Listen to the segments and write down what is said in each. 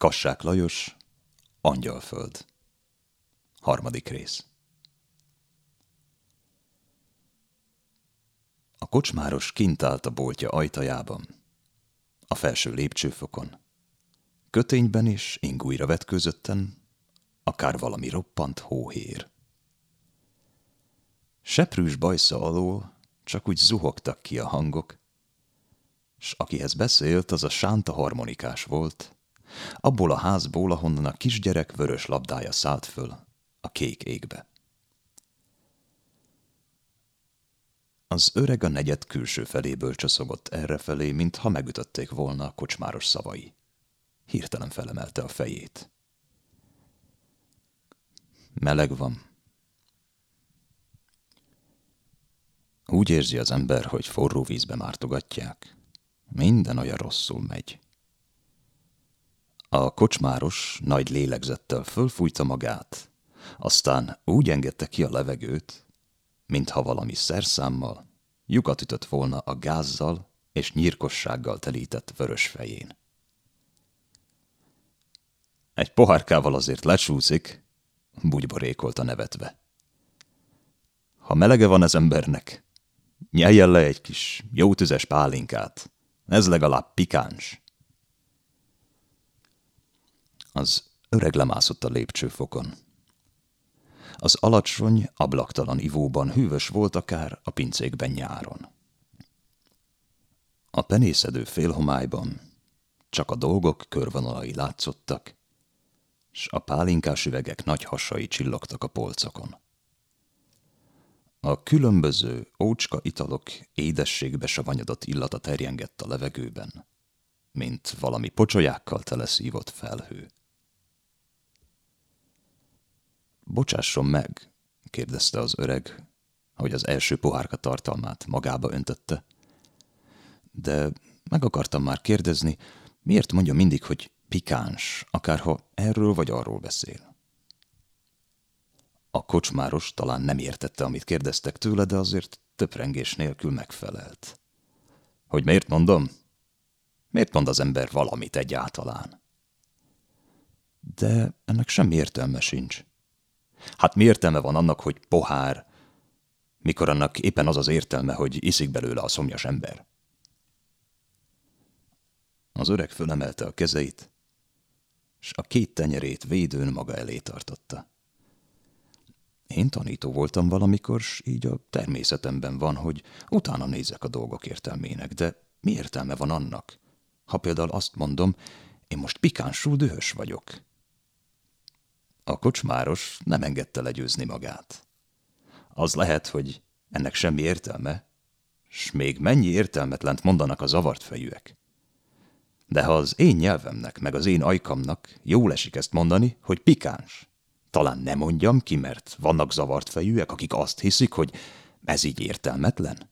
Kassák Lajos, Angyalföld. Harmadik rész. A kocsmáros kint állt a boltja ajtajában, a felső lépcsőfokon. Kötényben és ingújra vetkőzötten, akár valami roppant hóhér. Seprűs bajsza alól csak úgy zuhogtak ki a hangok, s akihez beszélt, az a sánta harmonikás volt, abból a házból, ahonnan a kisgyerek vörös labdája szállt föl a kék égbe. Az öreg a negyed külső feléből csoszogott errefelé, mintha megütötték volna a kocsmáros szavai. Hirtelen felemelte a fejét. Meleg van. Úgy érzi az ember, hogy forró vízbe mártogatják. Minden olyan rosszul megy. A kocsmáros nagy lélegzettel fölfújta magát, aztán úgy engedte ki a levegőt, mintha valami szerszámmal lyukat ütött volna a gázzal és nyírkossággal telített vörös fején. Egy pohárkával azért lecsúszik, bugyborékolta nevetve. Ha melege van az embernek, nyeljen le egy kis jó tüzes pálinkát, ez legalább pikáns. Az öreg lemászott a lépcsőfokon. Az alacsony, ablaktalan ivóban hűvös volt akár a pincékben nyáron. A penészedő félhomályban csak a dolgok körvonalai látszottak, s a pálinkás üvegek nagy hasai csillogtak a polcokon. A különböző ócska italok édességbe savanyodott illata terjengett a levegőben, mint valami pocsolyákkal teleszívott felhő. Bocsásson meg, kérdezte az öreg, hogy az első pohárka tartalmát magába öntötte. De meg akartam már kérdezni, miért mondja mindig, hogy pikáns, akárha erről vagy arról beszél. A kocsmáros talán nem értette, amit kérdeztek tőle, de azért töprengés nélkül megfelelt. Hogy miért mondom? Miért mond az ember valamit egyáltalán? De ennek semmi értelme sincs. Hát mi értelme van annak, hogy pohár, mikor annak éppen az az értelme, hogy iszik belőle a szomjas ember? Az öreg fölemelte a kezeit, s a két tenyerét védőn maga elé tartotta. Én tanító voltam valamikor, s így a természetemben van, hogy utána nézek a dolgok értelmének, de mi értelme van annak? Ha például azt mondom, én most pikánsul dühös vagyok. A kocsmáros nem engedte legyőzni magát. Az lehet, hogy ennek semmi értelme, s még mennyi értelmetlent mondanak a zavart fejűek. De ha az én nyelvemnek, meg az én ajkamnak jól esik ezt mondani, hogy pikáns, talán nem mondjam ki, mert vannak zavart fejűek, akik azt hiszik, hogy ez így értelmetlen.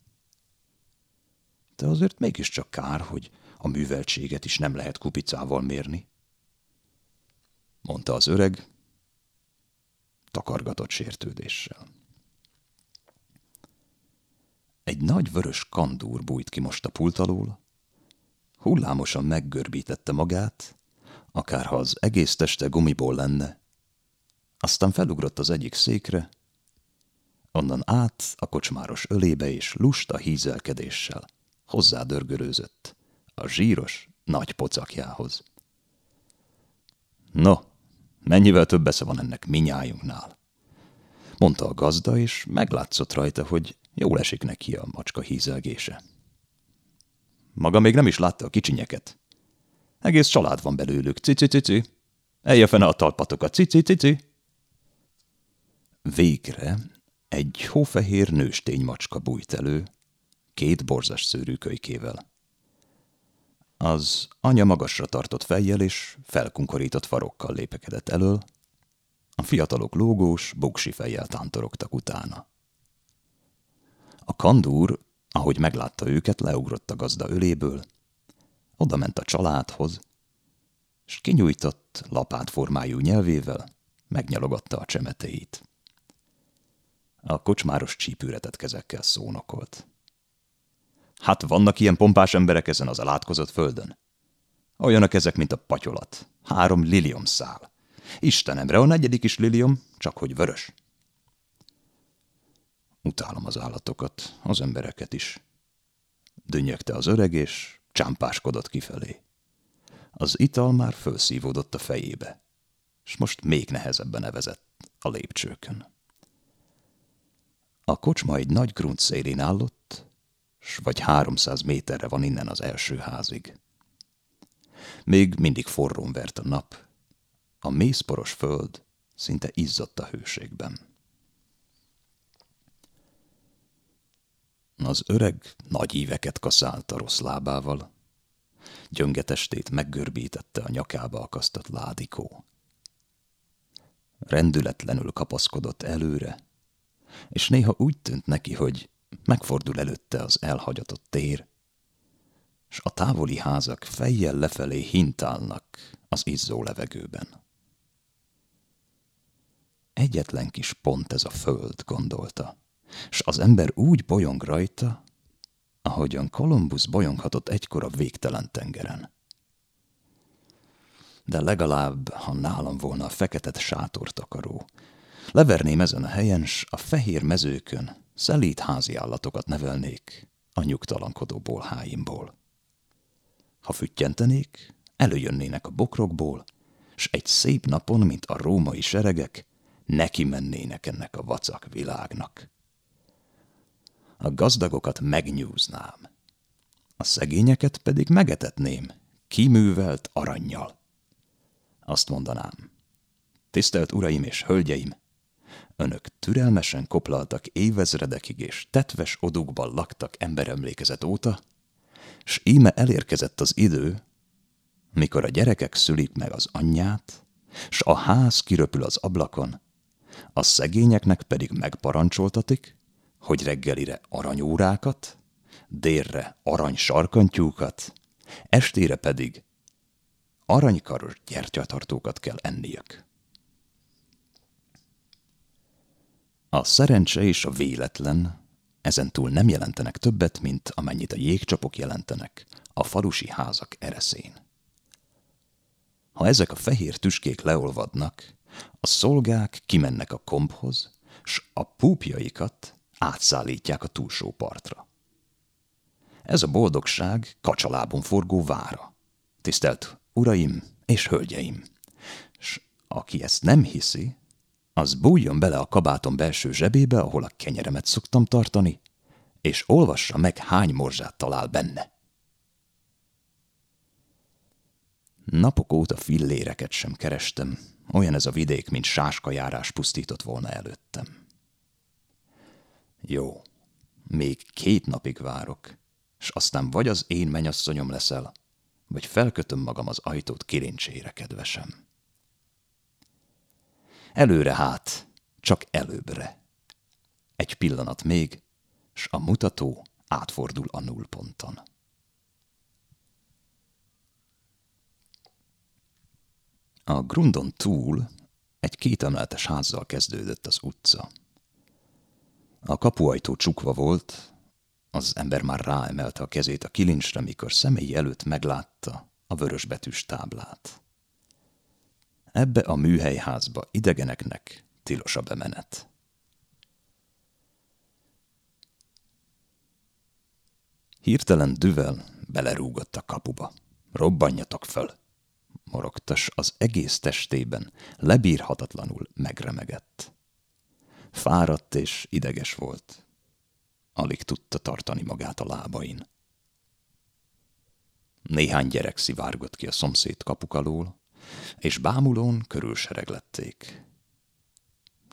De azért mégiscsak kár, hogy a műveltséget is nem lehet kupicával mérni. Mondta az öreg, takargatott sértődéssel. Egy nagy vörös kandúr bújt ki most a pult alól, hullámosan meggörbítette magát, akárha az egész teste gumiból lenne, aztán felugrott az egyik székre, onnan át a kocsmáros ölébe és lusta hízelkedéssel hozzádörgörőzött a zsíros nagy pocakjához. No, mennyivel több esze van ennek minnyájunknál? Mondta a gazda, és meglátszott rajta, hogy jól esik neki a macska hízelgése. Maga még nem is látta a kicsinyeket. Egész család van belőlük, cici-cici. Elje fene a talpatokat, cici-cici. Végre egy hófehér nőstény macska bújt elő, két borzas szőrű kölykével. Az anya magasra tartott fejjel és felkunkorított farokkal lépekedett elől, a fiatalok lógós, buksi fejjel tántorogtak utána. A kandúr ahogy meglátta őket, leugrott a gazda öléből, oda ment a családhoz, és kinyújtott lapát formájú nyelvével megnyalogatta a csemeteit. A kocsmáros csípőretett kezekkel szónokolt. Hát vannak ilyen pompás emberek ezen az elátkozott földön? Olyanok ezek, mint a patyolat. Három lilium szál. Istenemre, a negyedik is lilium, csak hogy vörös. Utálom az állatokat, az embereket is. Dünnyögte az öreg, és csámpáskodott kifelé. Az ital már fölszívódott a fejébe, és most még nehezebben nevezett a lépcsőkön. A kocsma egy nagy grunt szélén állott, s vagy háromszáz méterre van innen az első házig. Még mindig forrón vert a nap, a mészporos föld szinte izzadt a hőségben. Az öreg nagy íveket kaszált a rossz lábával, gyöngetestét meggörbítette a nyakába akasztott ládikó. Rendületlenül kapaszkodott előre, és néha úgy tűnt neki, hogy megfordul előtte az elhagyatott tér, s a távoli házak fejjel lefelé hintálnak az izzó levegőben. Egyetlen kis pont ez a föld, gondolta, s az ember úgy bolyong rajta, ahogyan Kolumbusz bolyonghatott egykor a végtelen tengeren. De legalább, ha nálam volna a feketet sátortakaró, leverném ezen a helyen, s a fehér mezőkön szelít házi állatokat nevelnék a nyugtalankodó bolháimból. Ha füttyentenék, előjönnének a bokrokból, s egy szép napon, mint a római seregek, neki mennének ennek a vacak világnak. A gazdagokat megnyúznám, a szegényeket pedig megetetném, kiművelt aranyjal. Azt mondanám, tisztelt uraim és hölgyeim, önök türelmesen koplaltak évezredekig és tetves odukban laktak emberemlékezet óta, s íme elérkezett az idő, mikor a gyerekek szülik meg az anyját, s a ház kiröpül az ablakon, a szegényeknek pedig megparancsoltatik, hogy reggelire aranyórákat, délre arany sarkantyúkat, estére pedig aranykaros gyertyatartókat kell enniük. A szerencse és a véletlen ezentúl nem jelentenek többet, mint amennyit a jégcsapok jelentenek a falusi házak ereszén. Ha ezek a fehér tüskék leolvadnak, a szolgák kimennek a komphoz, s a púpjaikat átszállítják a túlsó partra. Ez a boldogság kacsalábon forgó vára. Tisztelt uraim és hölgyeim! S aki ezt nem hiszi, az bújjon bele a kabátom belső zsebébe, ahol a kenyeremet szoktam tartani, és olvassa meg, hány morzsát talál benne. Napok óta filléreket sem kerestem, olyan ez a vidék, mint sáskajárás pusztított volna előttem. Jó, még két napig várok, és aztán vagy az én menyasszonyom leszel, vagy felkötöm magam az ajtót kirincsére, kedvesem. Előre hát, csak előbbre. Egy pillanat még, s a mutató átfordul a nullponton. A grundon túl egy kétemeletes házzal kezdődött az utca. A kapuajtó csukva volt, az ember már ráemelte a kezét a kilincsre, mikor személyi előtt meglátta a vörösbetűs táblát. Ebbe a műhelyházba idegeneknek tilos a bemenet. Hirtelen düvel belerúgott a kapuba. Robbanjatok föl! Morogtas az egész testében lebírhatatlanul megremegett. Fáradt és ideges volt. Alig tudta tartani magát a lábain. Néhány gyerek szivárgott ki a szomszéd kapuk alól, és bámulón körülsereglették.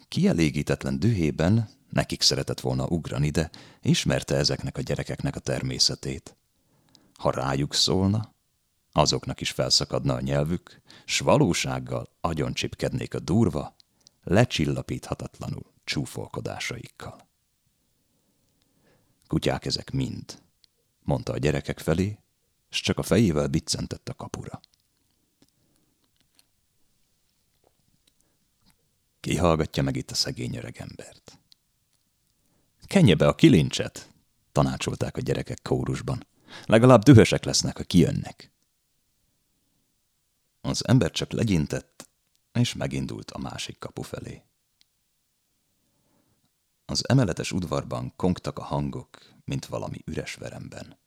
Kielégítetlen dühében nekik szeretett volna ugrani, de ismerte ezeknek a gyerekeknek a természetét. Ha rájuk szólna, azoknak is felszakadna a nyelvük, s valósággal agyoncsipkednék a durva, lecsillapíthatatlanul csúfolkodásaikkal. Kutyák ezek mind, mondta a gyerekek felé, s csak a fejével biccentett a kapura. Ki hallgatja meg itt a szegény öreg embert? Kenje be a kilincset, tanácsolták a gyerekek kórusban. Legalább dühösek lesznek, ha kijönnek. Az ember csak legyintett, és megindult a másik kapu felé. Az emeletes udvarban kongtak a hangok, mint valami üres veremben.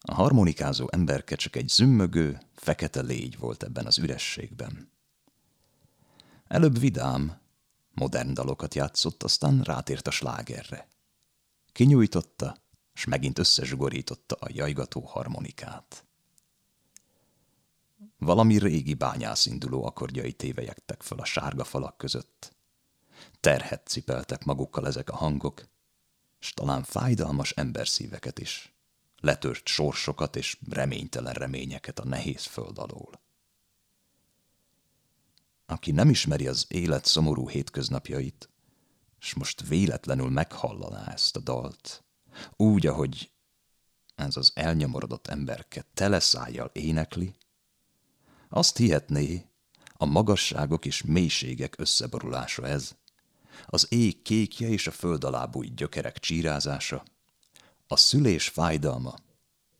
A harmonikázó emberke csak egy zümmögő, fekete légy volt ebben az ürességben. Előbb vidám, modern dalokat játszott, aztán rátért a slágerre. Kinyújtotta, s megint összezsugorította a jajgató harmonikát. Valami régi bányászinduló akkordjai tévejektek fel a sárga falak között. Terhet cipeltek magukkal ezek a hangok, s talán fájdalmas emberszíveket is, letört sorsokat és reménytelen reményeket a nehéz föld alól. Aki nem ismeri az élet szomorú hétköznapjait, s most véletlenül meghallaná ezt a dalt, úgy, ahogy ez az elnyomorodott emberke teleszájjal énekli, azt hihetné, a magasságok és mélységek összeborulása ez, az ég kékje és a föld alá gyökerek csírázása, a szülés fájdalma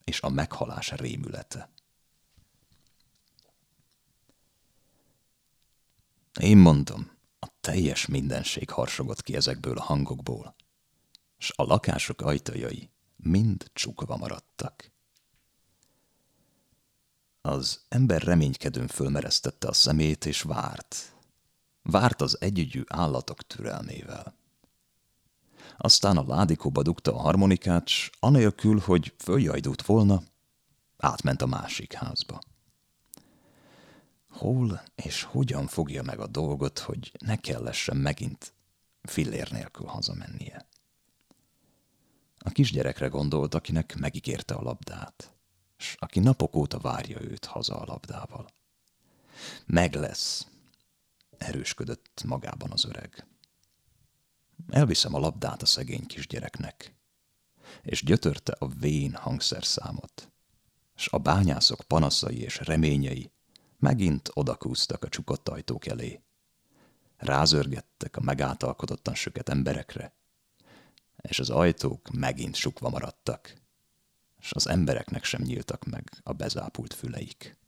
és a meghalás rémülete. Én mondom, a teljes mindenség harsogott ki ezekből a hangokból, s a lakások ajtajai mind csukva maradtak. Az ember reménykedőn fölmeresztette a szemét, és várt. Várt az együgyű állatok türelmével. Aztán a ládikóba dugta a harmonikát, s anélkül, hogy följajdult volna, átment a másik házba. Hol és hogyan fogja meg a dolgot, hogy ne kellessen megint fillér nélkül hazamennie? A kisgyerekre gondolt, akinek megígérte a labdát s aki napok óta várja őt haza a labdával. Meg lesz, erősködött magában az öreg. Elviszem a labdát a szegény kisgyereknek, és gyötörte a vén hangszerszámot, s a bányászok panaszai és reményei megint odakúztak a csukott ajtók elé. Rázörgettek a megáltalkodottan söket emberekre, és az ajtók megint sukva maradtak és az embereknek sem nyíltak meg a bezápult füleik.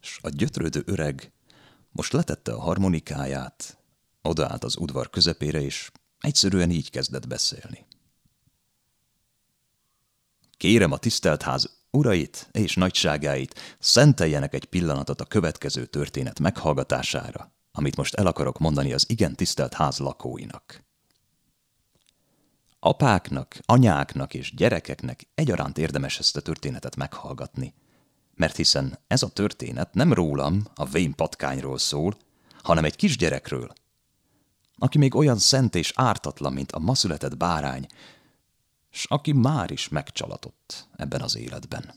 S a gyötrődő öreg most letette a harmonikáját, odaállt az udvar közepére, és egyszerűen így kezdett beszélni. Kérem a tisztelt ház urait és nagyságáit, szenteljenek egy pillanatot a következő történet meghallgatására, amit most el akarok mondani az igen tisztelt ház lakóinak. Apáknak, anyáknak és gyerekeknek egyaránt érdemes ezt a történetet meghallgatni. Mert hiszen ez a történet nem rólam, a vén patkányról szól, hanem egy kisgyerekről, aki még olyan szent és ártatlan, mint a ma született bárány, s aki már is megcsalatott ebben az életben.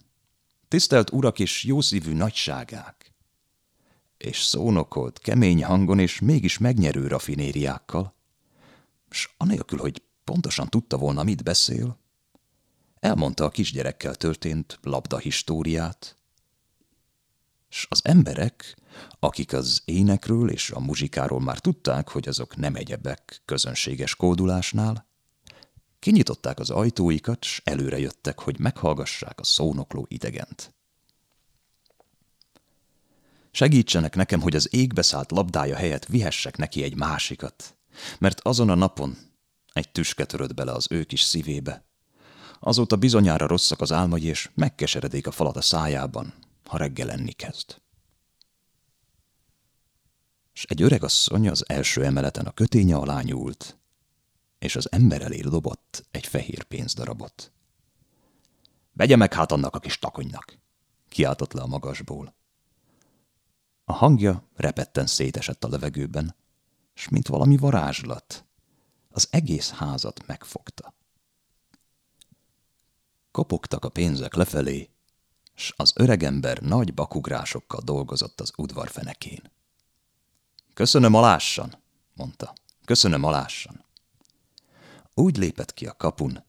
Tisztelt urak és jószívű nagyságák! És szónokolt kemény hangon és mégis megnyerő rafinériákkal, s anélkül, hogy Pontosan tudta volna, mit beszél. Elmondta a kisgyerekkel történt labda históriát, s az emberek, akik az énekről és a muzsikáról már tudták, hogy azok nem egyebek közönséges kódulásnál, kinyitották az ajtóikat, s előre jöttek, hogy meghallgassák a szónokló idegent. Segítsenek nekem, hogy az égbe szállt labdája helyett vihessek neki egy másikat, mert azon a napon, egy tüske törött bele az ő kis szívébe. Azóta bizonyára rosszak az álmai, és megkeseredik a falat a szájában, ha reggel enni kezd. És egy öreg asszony az első emeleten a köténye alá nyúlt, és az ember elé dobott egy fehér pénzdarabot. Vegye meg hát annak a kis takonynak, kiáltott le a magasból. A hangja repetten szétesett a levegőben, s mint valami varázslat, az egész házat megfogta. Kopogtak a pénzek lefelé, s az öregember nagy bakugrásokkal dolgozott az udvar fenekén. Köszönöm alássan, mondta. Köszönöm alássan. Úgy lépett ki a kapun,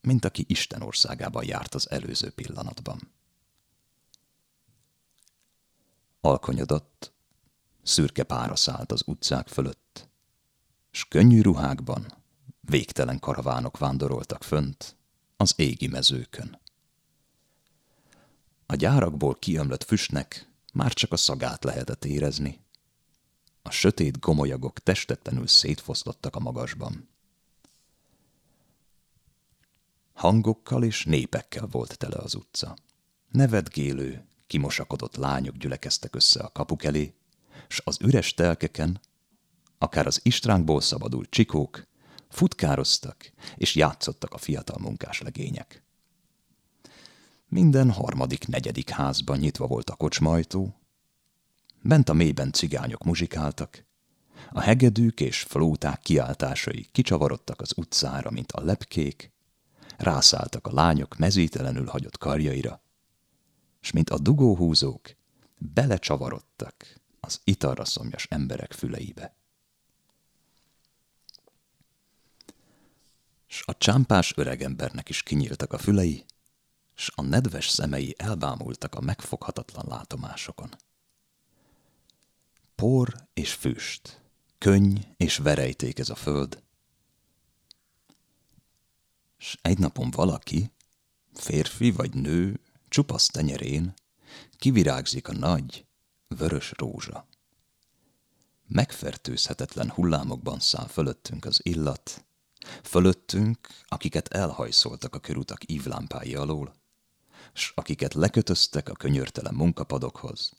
mint aki Isten országában járt az előző pillanatban. Alkonyodott, szürke pára szállt az utcák fölött, s könnyű ruhákban végtelen karavánok vándoroltak fönt az égi mezőkön. A gyárakból kiömlött füstnek már csak a szagát lehetett érezni. A sötét gomolyagok testetlenül szétfoszlottak a magasban. Hangokkal és népekkel volt tele az utca. Nevetgélő, kimosakodott lányok gyülekeztek össze a kapuk elé, s az üres telkeken, akár az istránkból szabadult csikók, futkároztak és játszottak a fiatal munkás legények. Minden harmadik, negyedik házban nyitva volt a kocsmajtó, bent a mélyben cigányok muzsikáltak, a hegedűk és flóták kiáltásai kicsavarodtak az utcára, mint a lepkék, rászálltak a lányok mezítelenül hagyott karjaira, s mint a dugóhúzók, belecsavarodtak az italra szomjas emberek füleibe. S a csámpás öregembernek is kinyíltak a fülei, s a nedves szemei elbámultak a megfoghatatlan látomásokon. Por és füst, könny és verejték ez a föld, s egy napon valaki, férfi vagy nő, csupasz tenyerén, kivirágzik a nagy, vörös rózsa. Megfertőzhetetlen hullámokban száll fölöttünk az illat, fölöttünk, akiket elhajszoltak a körutak ívlámpái alól, s akiket lekötöztek a könyörtelen munkapadokhoz,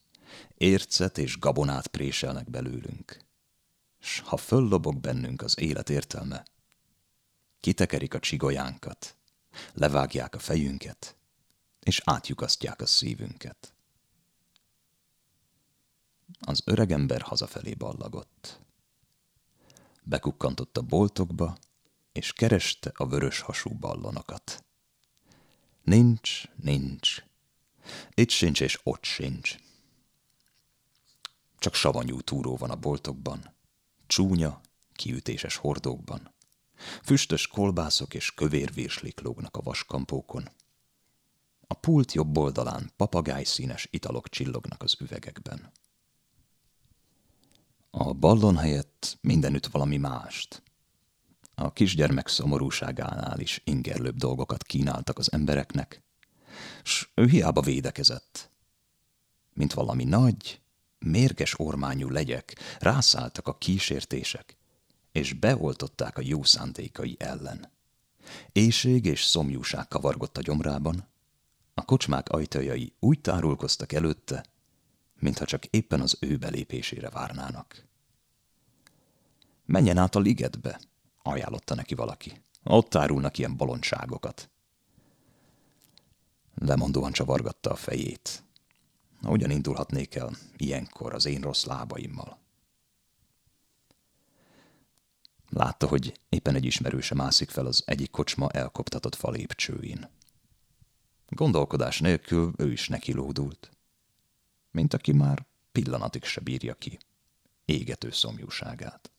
ércet és gabonát préselnek belőlünk. S ha föllobog bennünk az élet értelme, kitekerik a csigolyánkat, levágják a fejünket, és átjukasztják a szívünket. Az öregember hazafelé ballagott. Bekukkantott a boltokba, és kereste a vörös hasú ballonokat. Nincs, nincs. Itt sincs és ott sincs. Csak savanyú túró van a boltokban, csúnya, kiütéses hordókban. Füstös kolbászok és kövér virslik lógnak a vaskampókon. A pult jobb oldalán papagájszínes italok csillognak az üvegekben. A ballon helyett mindenütt valami mást. A kisgyermek szomorúságánál is ingerlőbb dolgokat kínáltak az embereknek, s ő hiába védekezett. Mint valami nagy, mérges ormányú legyek rászálltak a kísértések, és beoltották a jó szándékai ellen. Éjség és szomjúság kavargott a gyomrában, a kocsmák ajtajai úgy tárulkoztak előtte, mintha csak éppen az ő belépésére várnának. Menjen át a ligetbe, ajánlotta neki valaki. Ott árulnak ilyen bolondságokat. Lemondóan csavargatta a fejét. Hogyan indulhatnék el ilyenkor az én rossz lábaimmal? Látta, hogy éppen egy ismerőse mászik fel az egyik kocsma elkoptatott falépcsőin. Gondolkodás nélkül ő is neki lódult. Mint aki már pillanatig se bírja ki égető szomjúságát.